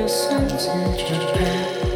Your percentage of breath.